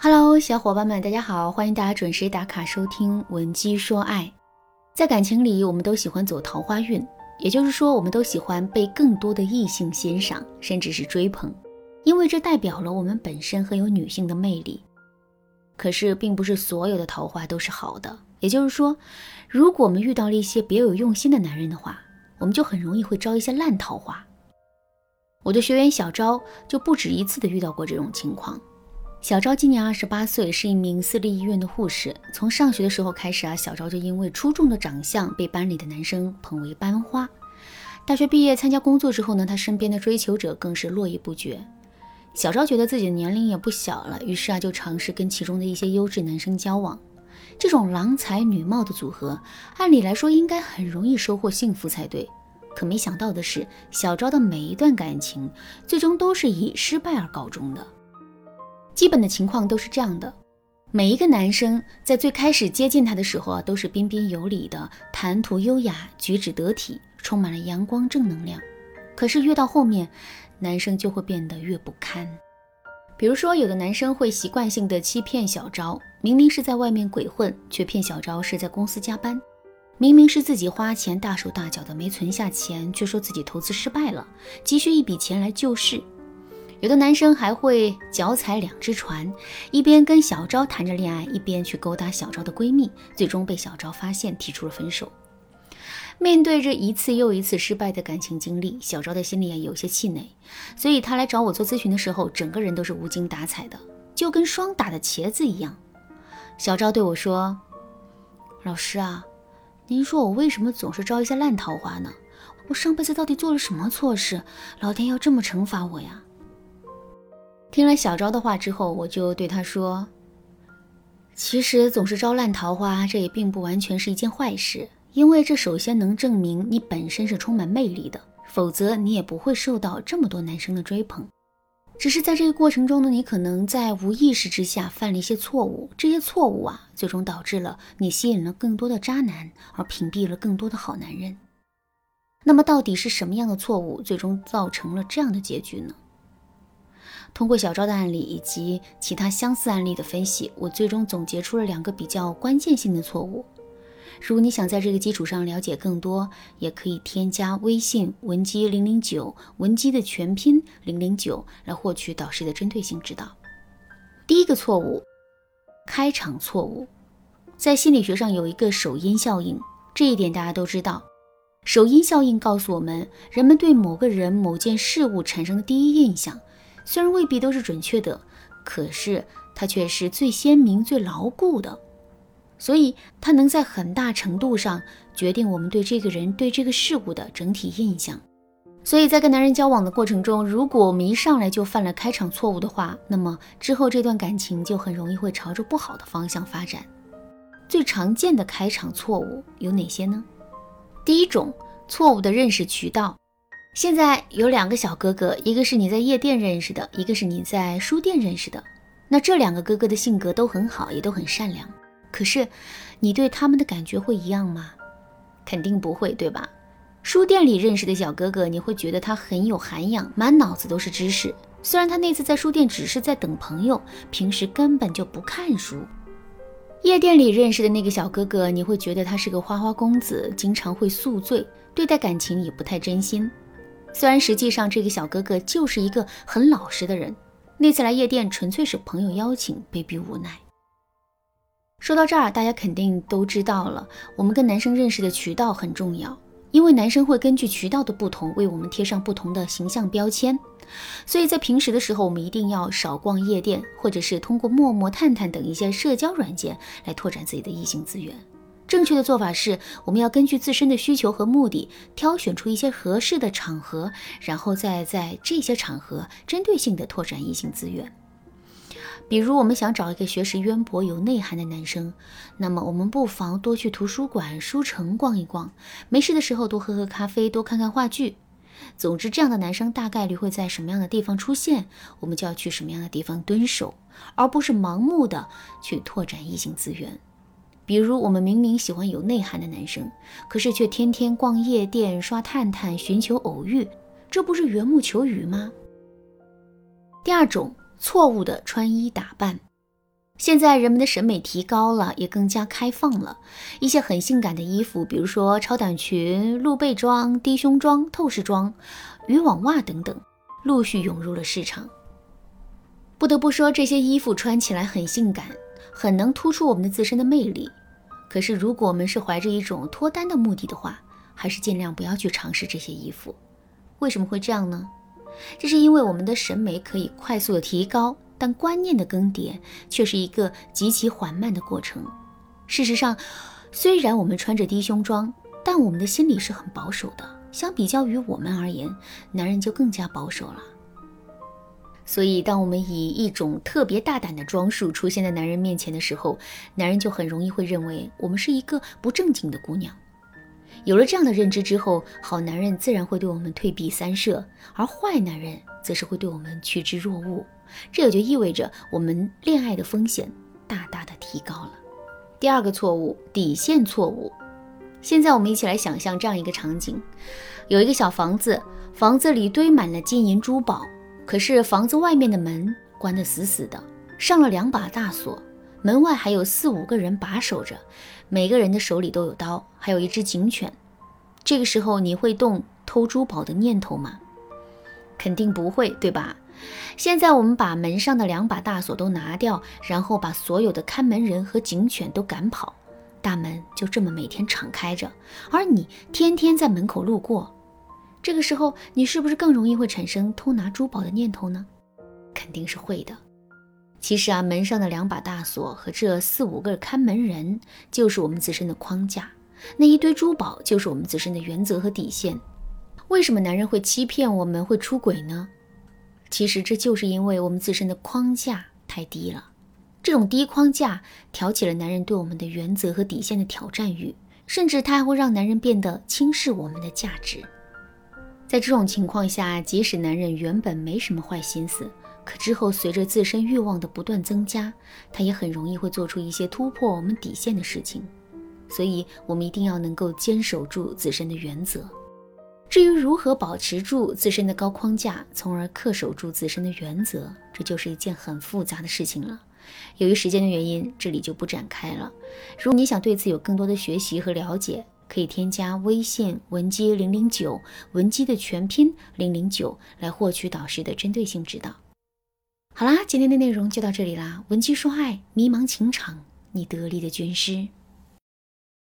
Hello，小伙伴们，大家好，欢迎大家准时打卡收听《闻鸡说爱》。在感情里，我们都喜欢走桃花运，也就是说，我们都喜欢被更多的异性欣赏，甚至是追捧，因为这代表了我们本身很有女性的魅力。可是，并不是所有的桃花都是好的，也就是说，如果我们遇到了一些别有用心的男人的话，我们就很容易会招一些烂桃花。我的学员小昭就不止一次的遇到过这种情况。小昭今年二十八岁，是一名私立医院的护士。从上学的时候开始啊，小昭就因为出众的长相被班里的男生捧为班花。大学毕业参加工作之后呢，他身边的追求者更是络绎不绝。小昭觉得自己的年龄也不小了，于是啊就尝试跟其中的一些优质男生交往。这种郎才女貌的组合，按理来说应该很容易收获幸福才对。可没想到的是，小昭的每一段感情最终都是以失败而告终的。基本的情况都是这样的：每一个男生在最开始接近她的时候啊，都是彬彬有礼的，谈吐优雅，举止得体，充满了阳光正能量。可是越到后面，男生就会变得越不堪。比如说，有的男生会习惯性的欺骗小昭，明明是在外面鬼混，却骗小昭是在公司加班；明明是自己花钱大手大脚的没存下钱，却说自己投资失败了，急需一笔钱来救市。有的男生还会脚踩两只船，一边跟小昭谈着恋爱，一边去勾搭小昭的闺蜜，最终被小昭发现，提出了分手。面对着一次又一次失败的感情经历，小昭的心里也有些气馁，所以她来找我做咨询的时候，整个人都是无精打采的，就跟霜打的茄子一样。小昭对我说：“老师啊，您说我为什么总是招一些烂桃花呢？我上辈子到底做了什么错事，老天要这么惩罚我呀？”听了小昭的话之后，我就对他说：“其实总是招烂桃花，这也并不完全是一件坏事，因为这首先能证明你本身是充满魅力的，否则你也不会受到这么多男生的追捧。只是在这个过程中呢，你可能在无意识之下犯了一些错误，这些错误啊，最终导致了你吸引了更多的渣男，而屏蔽了更多的好男人。那么，到底是什么样的错误，最终造成了这样的结局呢？”通过小昭的案例以及其他相似案例的分析，我最终总结出了两个比较关键性的错误。如果你想在这个基础上了解更多，也可以添加微信文姬零零九，文姬的全拼零零九，来获取导师的针对性指导。第一个错误，开场错误。在心理学上有一个首因效应，这一点大家都知道。首因效应告诉我们，人们对某个人、某件事物产生的第一印象。虽然未必都是准确的，可是它却是最鲜明、最牢固的，所以它能在很大程度上决定我们对这个人、对这个事物的整体印象。所以在跟男人交往的过程中，如果我们一上来就犯了开场错误的话，那么之后这段感情就很容易会朝着不好的方向发展。最常见的开场错误有哪些呢？第一种，错误的认识渠道。现在有两个小哥哥，一个是你在夜店认识的，一个是你在书店认识的。那这两个哥哥的性格都很好，也都很善良。可是，你对他们的感觉会一样吗？肯定不会，对吧？书店里认识的小哥哥，你会觉得他很有涵养，满脑子都是知识。虽然他那次在书店只是在等朋友，平时根本就不看书。夜店里认识的那个小哥哥，你会觉得他是个花花公子，经常会宿醉，对待感情也不太真心。虽然实际上这个小哥哥就是一个很老实的人，那次来夜店纯粹是朋友邀请，被逼无奈。说到这儿，大家肯定都知道了，我们跟男生认识的渠道很重要，因为男生会根据渠道的不同，为我们贴上不同的形象标签。所以在平时的时候，我们一定要少逛夜店，或者是通过陌陌、探探等一些社交软件来拓展自己的异性资源。正确的做法是，我们要根据自身的需求和目的，挑选出一些合适的场合，然后再在这些场合针对性的拓展异性资源。比如，我们想找一个学识渊博、有内涵的男生，那么我们不妨多去图书馆、书城逛一逛，没事的时候多喝喝咖啡，多看看话剧。总之，这样的男生大概率会在什么样的地方出现，我们就要去什么样的地方蹲守，而不是盲目的去拓展异性资源。比如，我们明明喜欢有内涵的男生，可是却天天逛夜店、刷探探寻求偶遇，这不是缘木求鱼吗？第二种错误的穿衣打扮，现在人们的审美提高了，也更加开放了，一些很性感的衣服，比如说超短裙、露背装、低胸装、透视装、渔网袜等等，陆续涌入了市场。不得不说，这些衣服穿起来很性感，很能突出我们的自身的魅力。可是，如果我们是怀着一种脱单的目的的话，还是尽量不要去尝试这些衣服。为什么会这样呢？这是因为我们的审美可以快速的提高，但观念的更迭却是一个极其缓慢的过程。事实上，虽然我们穿着低胸装，但我们的心里是很保守的。相比较于我们而言，男人就更加保守了。所以，当我们以一种特别大胆的装束出现在男人面前的时候，男人就很容易会认为我们是一个不正经的姑娘。有了这样的认知之后，好男人自然会对我们退避三舍，而坏男人则是会对我们趋之若鹜。这也就意味着我们恋爱的风险大大的提高了。第二个错误，底线错误。现在我们一起来想象这样一个场景：有一个小房子，房子里堆满了金银珠宝。可是房子外面的门关得死死的，上了两把大锁，门外还有四五个人把守着，每个人的手里都有刀，还有一只警犬。这个时候你会动偷珠宝的念头吗？肯定不会，对吧？现在我们把门上的两把大锁都拿掉，然后把所有的看门人和警犬都赶跑，大门就这么每天敞开着，而你天天在门口路过。这个时候，你是不是更容易会产生偷拿珠宝的念头呢？肯定是会的。其实啊，门上的两把大锁和这四五个看门人，就是我们自身的框架；那一堆珠宝，就是我们自身的原则和底线。为什么男人会欺骗我们，会出轨呢？其实这就是因为我们自身的框架太低了。这种低框架挑起了男人对我们的原则和底线的挑战欲，甚至它还会让男人变得轻视我们的价值。在这种情况下，即使男人原本没什么坏心思，可之后随着自身欲望的不断增加，他也很容易会做出一些突破我们底线的事情。所以，我们一定要能够坚守住自身的原则。至于如何保持住自身的高框架，从而恪守住自身的原则，这就是一件很复杂的事情了。由于时间的原因，这里就不展开了。如果你想对此有更多的学习和了解，可以添加微信文姬零零九，文姬的全拼零零九，来获取导师的针对性指导。好啦，今天的内容就到这里啦。文姬说爱，迷茫情场，你得力的军师。